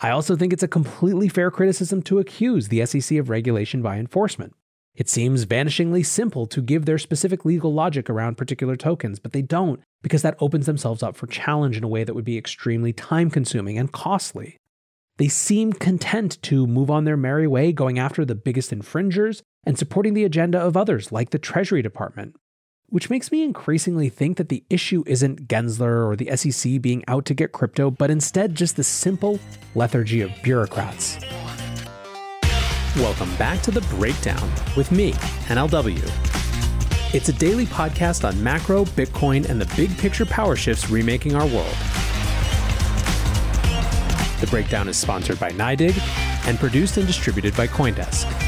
I also think it's a completely fair criticism to accuse the SEC of regulation by enforcement. It seems vanishingly simple to give their specific legal logic around particular tokens, but they don't because that opens themselves up for challenge in a way that would be extremely time consuming and costly. They seem content to move on their merry way, going after the biggest infringers and supporting the agenda of others like the Treasury Department. Which makes me increasingly think that the issue isn't Gensler or the SEC being out to get crypto, but instead just the simple lethargy of bureaucrats. Welcome back to The Breakdown with me, NLW. It's a daily podcast on macro, Bitcoin, and the big picture power shifts remaking our world. The Breakdown is sponsored by NYDIG and produced and distributed by Coindesk.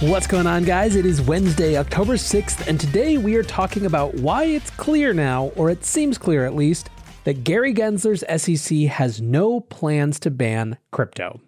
What's going on, guys? It is Wednesday, October 6th, and today we are talking about why it's clear now, or it seems clear at least, that Gary Gensler's SEC has no plans to ban crypto.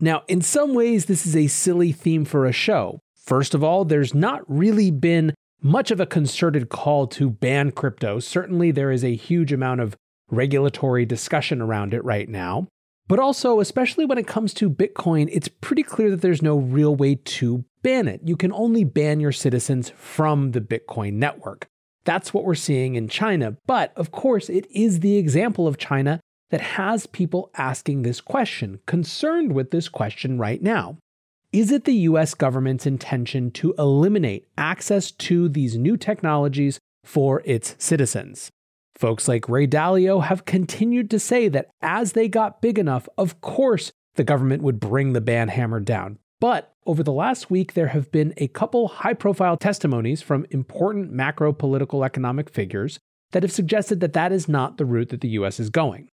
Now, in some ways, this is a silly theme for a show. First of all, there's not really been much of a concerted call to ban crypto. Certainly, there is a huge amount of regulatory discussion around it right now. But also, especially when it comes to Bitcoin, it's pretty clear that there's no real way to ban it. You can only ban your citizens from the Bitcoin network. That's what we're seeing in China. But of course, it is the example of China that has people asking this question, concerned with this question right now. Is it the US government's intention to eliminate access to these new technologies for its citizens? Folks like Ray Dalio have continued to say that as they got big enough, of course the government would bring the ban hammer down. But over the last week, there have been a couple high profile testimonies from important macro political economic figures that have suggested that that is not the route that the US is going.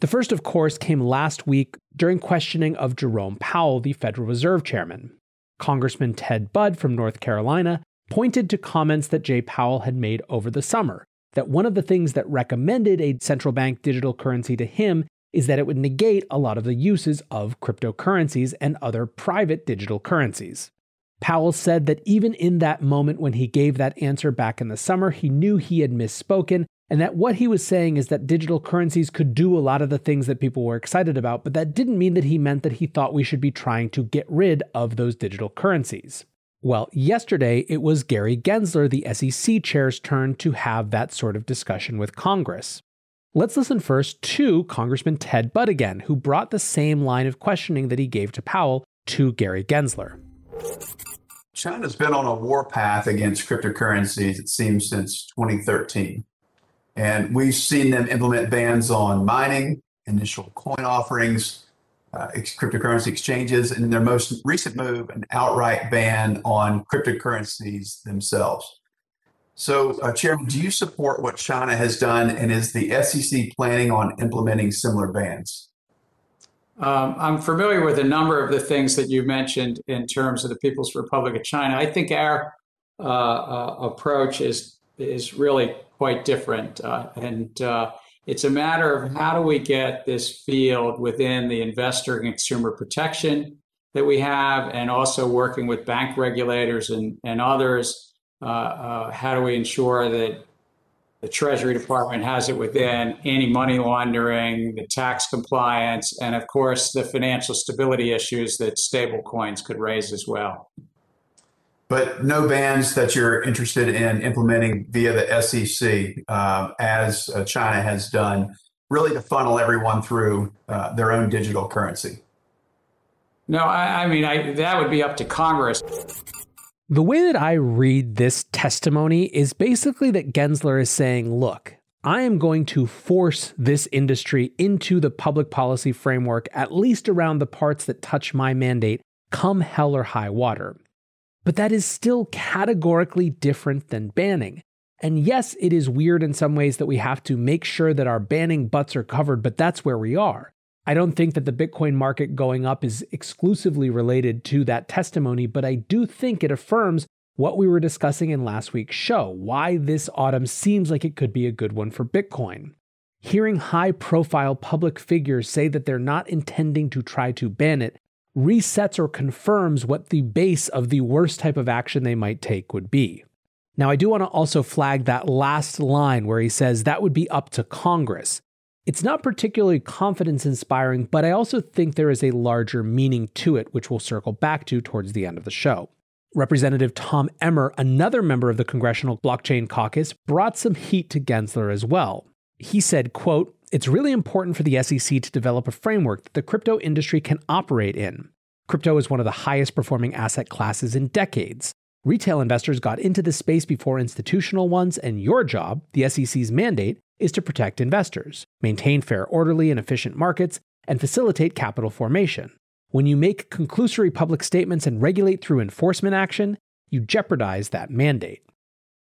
The first, of course, came last week during questioning of Jerome Powell, the Federal Reserve Chairman. Congressman Ted Budd from North Carolina pointed to comments that Jay Powell had made over the summer, that one of the things that recommended a central bank digital currency to him is that it would negate a lot of the uses of cryptocurrencies and other private digital currencies. Powell said that even in that moment when he gave that answer back in the summer, he knew he had misspoken, and that what he was saying is that digital currencies could do a lot of the things that people were excited about, but that didn't mean that he meant that he thought we should be trying to get rid of those digital currencies. Well, yesterday it was Gary Gensler, the SEC chair's turn to have that sort of discussion with Congress. Let's listen first to Congressman Ted Budd again, who brought the same line of questioning that he gave to Powell to Gary Gensler. China's been on a war path against cryptocurrencies, it seems, since 2013. And we've seen them implement bans on mining, initial coin offerings, uh, cryptocurrency exchanges, and in their most recent move, an outright ban on cryptocurrencies themselves. So, uh, Chairman, do you support what China has done, and is the SEC planning on implementing similar bans? Um, I'm familiar with a number of the things that you mentioned in terms of the People's Republic of China. I think our uh, uh approach is is really quite different, uh, and uh, it's a matter of how do we get this field within the investor and consumer protection that we have, and also working with bank regulators and, and others. Uh, uh, how do we ensure that the Treasury Department has it within any money laundering, the tax compliance, and of course the financial stability issues that stablecoins could raise as well but no bans that you're interested in implementing via the SEC, uh, as uh, China has done, really to funnel everyone through uh, their own digital currency. No, I, I mean I, that would be up to Congress. The way that I read this testimony is basically that Gensler is saying, look, I am going to force this industry into the public policy framework, at least around the parts that touch my mandate, come hell or high water. But that is still categorically different than banning. And yes, it is weird in some ways that we have to make sure that our banning butts are covered, but that's where we are. I don't think that the Bitcoin market going up is exclusively related to that testimony, but I do think it affirms what we were discussing in last week's show why this autumn seems like it could be a good one for Bitcoin. Hearing high profile public figures say that they're not intending to try to ban it resets or confirms what the base of the worst type of action they might take would be. Now, I do want to also flag that last line where he says that would be up to Congress. It's not particularly confidence inspiring, but I also think there is a larger meaning to it, which we'll circle back to towards the end of the show. Representative Tom Emmer, another member of the Congressional Blockchain Caucus, brought some heat to Gensler as well. He said, quote, it's really important for the SEC to develop a framework that the crypto industry can operate in. Crypto is one of the highest performing asset classes in decades. Retail investors got into this space before institutional ones, and your job, the SEC's mandate, is to protect investors, maintain fair, orderly, and efficient markets, and facilitate capital formation. When you make conclusory public statements and regulate through enforcement action, you jeopardize that mandate.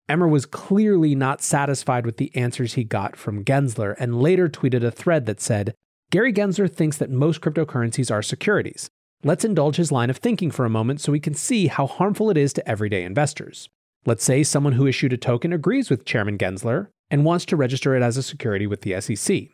Emmer was clearly not satisfied with the answers he got from Gensler and later tweeted a thread that said, Gary Gensler thinks that most cryptocurrencies are securities. Let's indulge his line of thinking for a moment so we can see how harmful it is to everyday investors. Let's say someone who issued a token agrees with Chairman Gensler and wants to register it as a security with the SEC.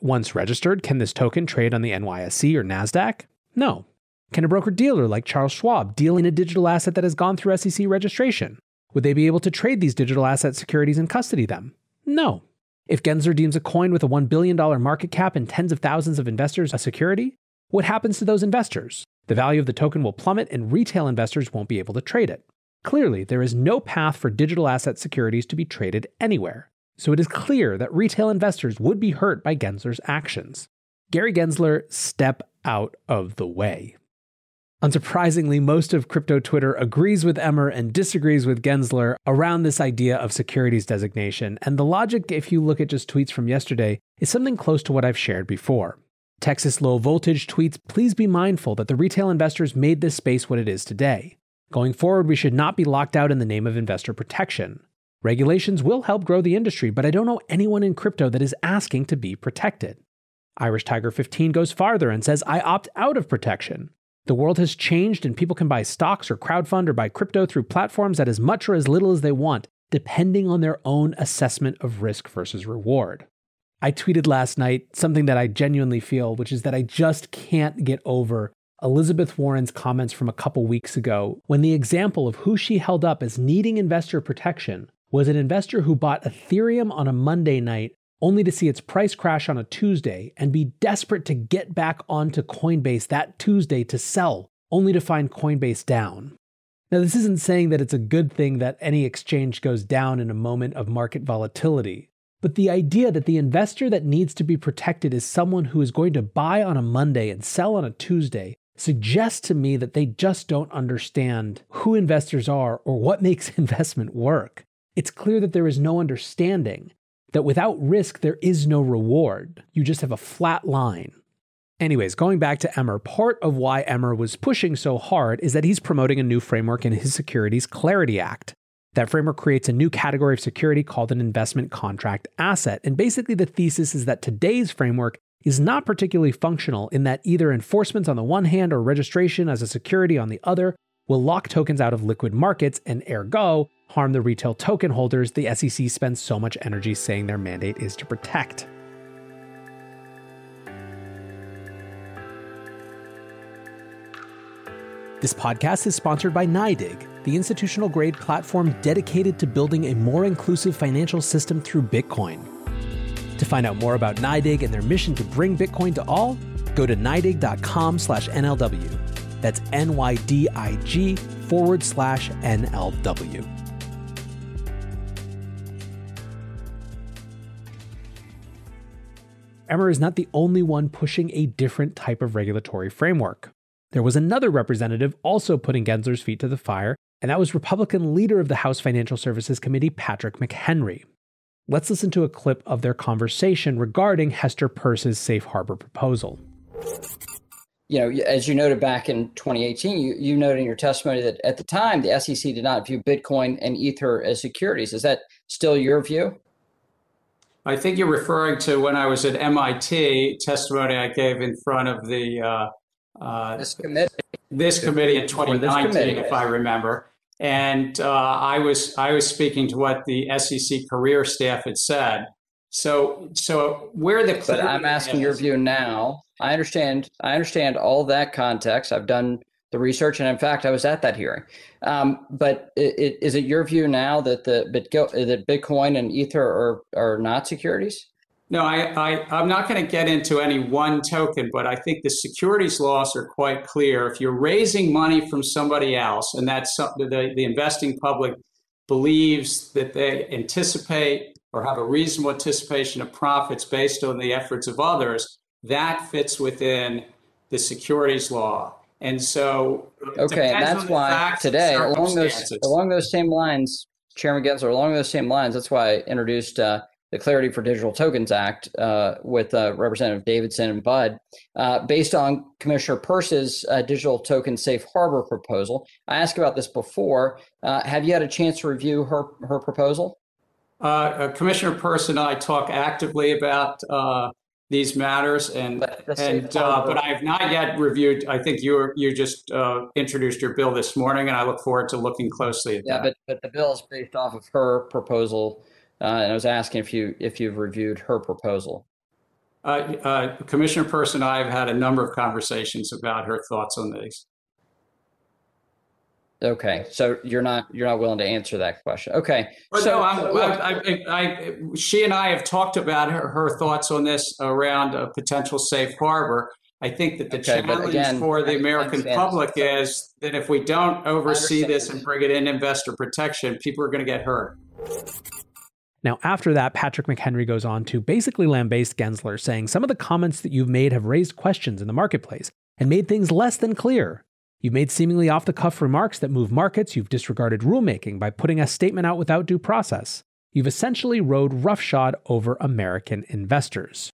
Once registered, can this token trade on the NYSE or NASDAQ? No. Can a broker dealer like Charles Schwab deal in a digital asset that has gone through SEC registration? Would they be able to trade these digital asset securities and custody them? No. If Gensler deems a coin with a $1 billion market cap and tens of thousands of investors a security, what happens to those investors? The value of the token will plummet and retail investors won't be able to trade it. Clearly, there is no path for digital asset securities to be traded anywhere. So it is clear that retail investors would be hurt by Gensler's actions. Gary Gensler, step out of the way. Unsurprisingly, most of crypto Twitter agrees with Emmer and disagrees with Gensler around this idea of securities designation. And the logic, if you look at just tweets from yesterday, is something close to what I've shared before. Texas Low Voltage tweets Please be mindful that the retail investors made this space what it is today. Going forward, we should not be locked out in the name of investor protection. Regulations will help grow the industry, but I don't know anyone in crypto that is asking to be protected. Irish Tiger 15 goes farther and says, I opt out of protection. The world has changed and people can buy stocks or crowdfund or buy crypto through platforms at as much or as little as they want, depending on their own assessment of risk versus reward. I tweeted last night something that I genuinely feel, which is that I just can't get over Elizabeth Warren's comments from a couple weeks ago when the example of who she held up as needing investor protection was an investor who bought Ethereum on a Monday night only to see its price crash on a Tuesday and be desperate to get back onto Coinbase that Tuesday to sell, only to find Coinbase down. Now, this isn't saying that it's a good thing that any exchange goes down in a moment of market volatility. But the idea that the investor that needs to be protected is someone who is going to buy on a Monday and sell on a Tuesday suggests to me that they just don't understand who investors are or what makes investment work. It's clear that there is no understanding, that without risk, there is no reward. You just have a flat line. Anyways, going back to Emmer, part of why Emmer was pushing so hard is that he's promoting a new framework in his Securities Clarity Act. That framework creates a new category of security called an investment contract asset. And basically, the thesis is that today's framework is not particularly functional in that either enforcement on the one hand or registration as a security on the other will lock tokens out of liquid markets and ergo harm the retail token holders the SEC spends so much energy saying their mandate is to protect. This podcast is sponsored by NYDIG the institutional grade platform dedicated to building a more inclusive financial system through Bitcoin. To find out more about NYDIG and their mission to bring Bitcoin to all, go to NYDIG.com slash NLW. That's N-Y-D-I-G forward slash NLW. Emmer is not the only one pushing a different type of regulatory framework. There was another representative also putting Gensler's feet to the fire and that was Republican leader of the House Financial Services Committee, Patrick McHenry. Let's listen to a clip of their conversation regarding Hester Peirce's safe harbor proposal. You know, as you noted back in 2018, you, you noted in your testimony that at the time the SEC did not view Bitcoin and Ether as securities. Is that still your view? I think you're referring to when I was at MIT testimony I gave in front of the uh, uh, this committee. This committee in 2019, committee, if I remember. And uh, I was I was speaking to what the SEC career staff had said. So so where the but I'm asking is, your view now. I understand I understand all that context. I've done the research, and in fact, I was at that hearing. Um, but it, it, is it your view now that the that Bitcoin and Ether are are not securities? No, I, I, am not going to get into any one token, but I think the securities laws are quite clear. If you're raising money from somebody else, and that's something the, the investing public believes that they anticipate or have a reasonable anticipation of profits based on the efforts of others, that fits within the securities law. And so, okay, and that's why today, along those along those same lines, Chairman Gensler, along those same lines, that's why I introduced uh, the Clarity for Digital Tokens Act uh, with uh, Representative Davidson and Budd, uh, based on Commissioner Peirce's uh, digital token safe harbor proposal. I asked about this before. Uh, have you had a chance to review her her proposal? Uh, Commissioner Peirce and I talk actively about these matters, and and but I have not yet reviewed. I think you you just introduced your bill this morning, and I look forward to looking closely at yeah, that. Yeah, but but the bill is based off of her proposal uh, and I was asking if you if you've reviewed her proposal. Uh, uh, Commissioner Peirce and I have had a number of conversations about her thoughts on these. Okay, so you're not you're not willing to answer that question. Okay, but so no, I, I, I, she and I have talked about her, her thoughts on this around a potential safe harbor. I think that the okay, challenge again, for the American public is that if we don't oversee this and bring it in investor protection, people are going to get hurt. Now, after that, Patrick McHenry goes on to basically lambaste Gensler, saying some of the comments that you've made have raised questions in the marketplace and made things less than clear. You've made seemingly off the cuff remarks that move markets. You've disregarded rulemaking by putting a statement out without due process. You've essentially rode roughshod over American investors.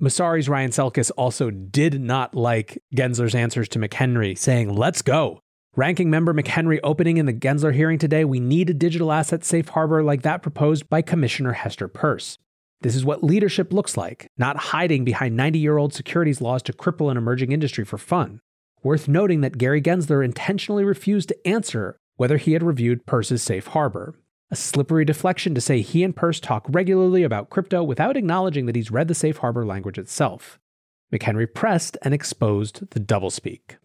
Messari's Ryan Selkis also did not like Gensler's answers to McHenry, saying, Let's go. Ranking member McHenry opening in the Gensler hearing today, we need a digital asset safe harbor like that proposed by Commissioner Hester Peirce. This is what leadership looks like, not hiding behind 90 year old securities laws to cripple an emerging industry for fun. Worth noting that Gary Gensler intentionally refused to answer whether he had reviewed Peirce's safe harbor. A slippery deflection to say he and Peirce talk regularly about crypto without acknowledging that he's read the safe harbor language itself. McHenry pressed and exposed the doublespeak.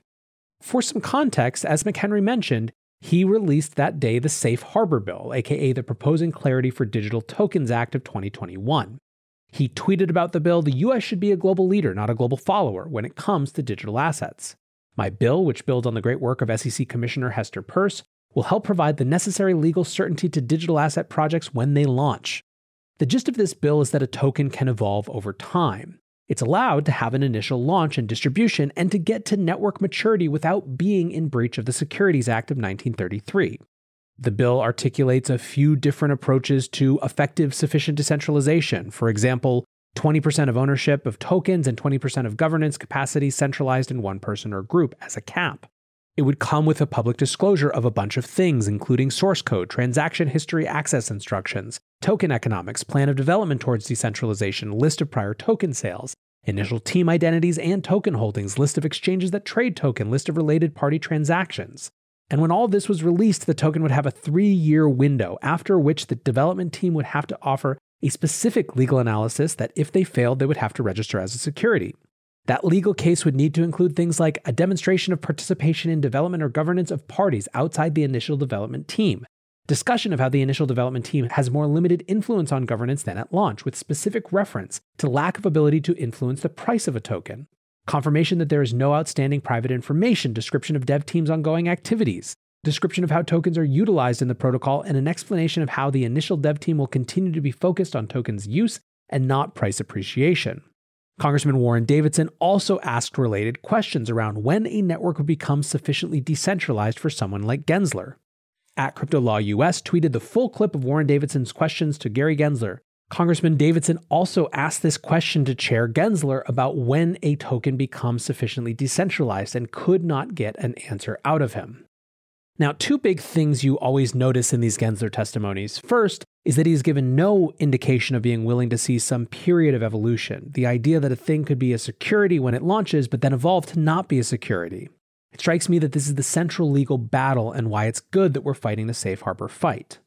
For some context, as McHenry mentioned, he released that day the Safe Harbor Bill, aka the Proposing Clarity for Digital Tokens Act of 2021. He tweeted about the bill the US should be a global leader, not a global follower, when it comes to digital assets. My bill, which builds on the great work of SEC Commissioner Hester Peirce, will help provide the necessary legal certainty to digital asset projects when they launch. The gist of this bill is that a token can evolve over time. It's allowed to have an initial launch and distribution and to get to network maturity without being in breach of the Securities Act of 1933. The bill articulates a few different approaches to effective sufficient decentralization. For example, 20% of ownership of tokens and 20% of governance capacity centralized in one person or group as a cap. It would come with a public disclosure of a bunch of things, including source code, transaction history access instructions, token economics, plan of development towards decentralization, list of prior token sales, initial team identities and token holdings, list of exchanges that trade token, list of related party transactions. And when all this was released, the token would have a three year window, after which the development team would have to offer a specific legal analysis that if they failed, they would have to register as a security. That legal case would need to include things like a demonstration of participation in development or governance of parties outside the initial development team, discussion of how the initial development team has more limited influence on governance than at launch, with specific reference to lack of ability to influence the price of a token, confirmation that there is no outstanding private information, description of dev team's ongoing activities, description of how tokens are utilized in the protocol, and an explanation of how the initial dev team will continue to be focused on tokens use and not price appreciation. Congressman Warren Davidson also asked related questions around when a network would become sufficiently decentralized for someone like Gensler. At Crypto Law US tweeted the full clip of Warren Davidson's questions to Gary Gensler. Congressman Davidson also asked this question to Chair Gensler about when a token becomes sufficiently decentralized and could not get an answer out of him. Now, two big things you always notice in these Gensler testimonies. First is that he's given no indication of being willing to see some period of evolution, the idea that a thing could be a security when it launches, but then evolve to not be a security. It strikes me that this is the central legal battle and why it's good that we're fighting the safe harbor fight.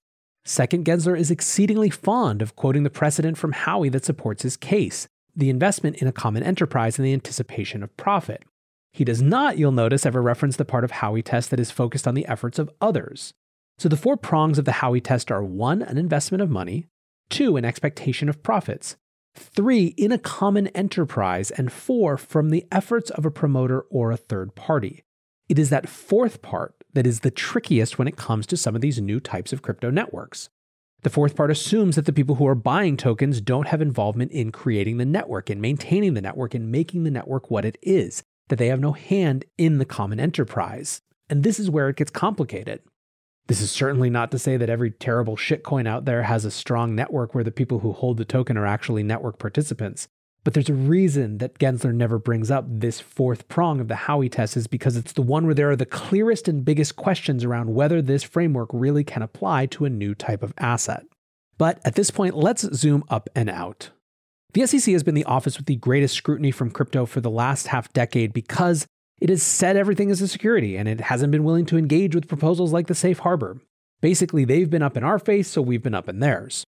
Second, Gensler is exceedingly fond of quoting the precedent from Howey that supports his case the investment in a common enterprise and the anticipation of profit. He does not, you'll notice, ever reference the part of Howey test that is focused on the efforts of others. So the four prongs of the Howey test are one, an investment of money, two, an expectation of profits, three in a common enterprise, and four from the efforts of a promoter or a third party. It is that fourth part that is the trickiest when it comes to some of these new types of crypto networks. The fourth part assumes that the people who are buying tokens don't have involvement in creating the network, in maintaining the network, in making the network what it is, that they have no hand in the common enterprise. And this is where it gets complicated. This is certainly not to say that every terrible shitcoin out there has a strong network where the people who hold the token are actually network participants. But there's a reason that Gensler never brings up this fourth prong of the Howey test is because it's the one where there are the clearest and biggest questions around whether this framework really can apply to a new type of asset. But at this point, let's zoom up and out. The SEC has been the office with the greatest scrutiny from crypto for the last half decade because it has said everything is a security and it hasn't been willing to engage with proposals like the safe harbor. Basically, they've been up in our face, so we've been up in theirs.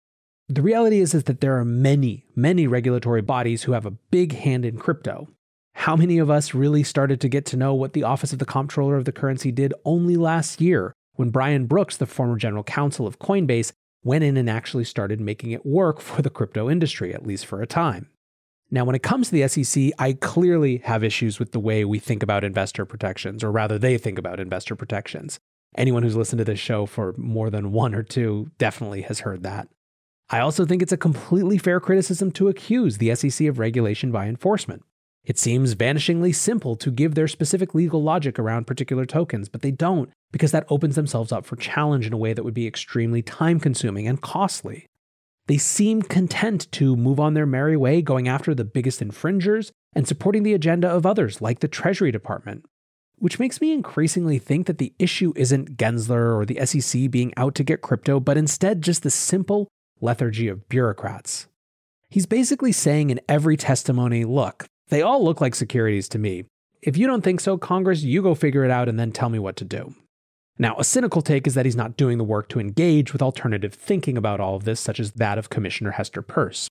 The reality is, is that there are many, many regulatory bodies who have a big hand in crypto. How many of us really started to get to know what the Office of the Comptroller of the Currency did only last year when Brian Brooks, the former general counsel of Coinbase, went in and actually started making it work for the crypto industry, at least for a time? Now, when it comes to the SEC, I clearly have issues with the way we think about investor protections, or rather, they think about investor protections. Anyone who's listened to this show for more than one or two definitely has heard that. I also think it's a completely fair criticism to accuse the SEC of regulation by enforcement. It seems vanishingly simple to give their specific legal logic around particular tokens, but they don't because that opens themselves up for challenge in a way that would be extremely time consuming and costly. They seem content to move on their merry way, going after the biggest infringers and supporting the agenda of others like the Treasury Department. Which makes me increasingly think that the issue isn't Gensler or the SEC being out to get crypto, but instead just the simple lethargy of bureaucrats. He's basically saying in every testimony look, they all look like securities to me. If you don't think so, Congress, you go figure it out and then tell me what to do. Now, a cynical take is that he's not doing the work to engage with alternative thinking about all of this, such as that of Commissioner Hester Peirce.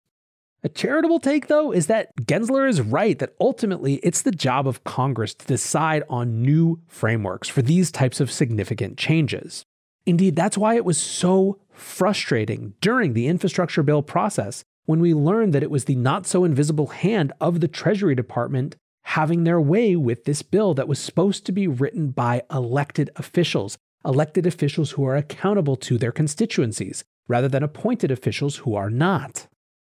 A charitable take, though, is that Gensler is right that ultimately it's the job of Congress to decide on new frameworks for these types of significant changes. Indeed, that's why it was so frustrating during the infrastructure bill process when we learned that it was the not so invisible hand of the Treasury Department having their way with this bill that was supposed to be written by elected officials, elected officials who are accountable to their constituencies, rather than appointed officials who are not.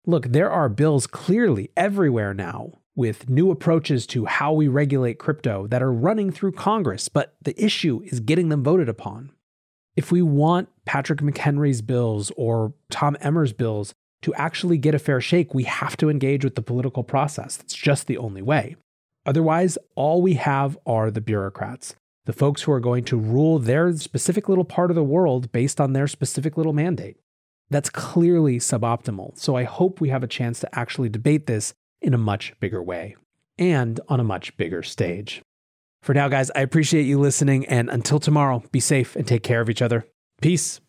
Look, there are bills clearly everywhere now with new approaches to how we regulate crypto that are running through Congress, but the issue is getting them voted upon. If we want Patrick McHenry's bills or Tom Emmer's bills to actually get a fair shake, we have to engage with the political process. That's just the only way. Otherwise, all we have are the bureaucrats, the folks who are going to rule their specific little part of the world based on their specific little mandate. That's clearly suboptimal. So I hope we have a chance to actually debate this in a much bigger way and on a much bigger stage. For now, guys, I appreciate you listening. And until tomorrow, be safe and take care of each other. Peace.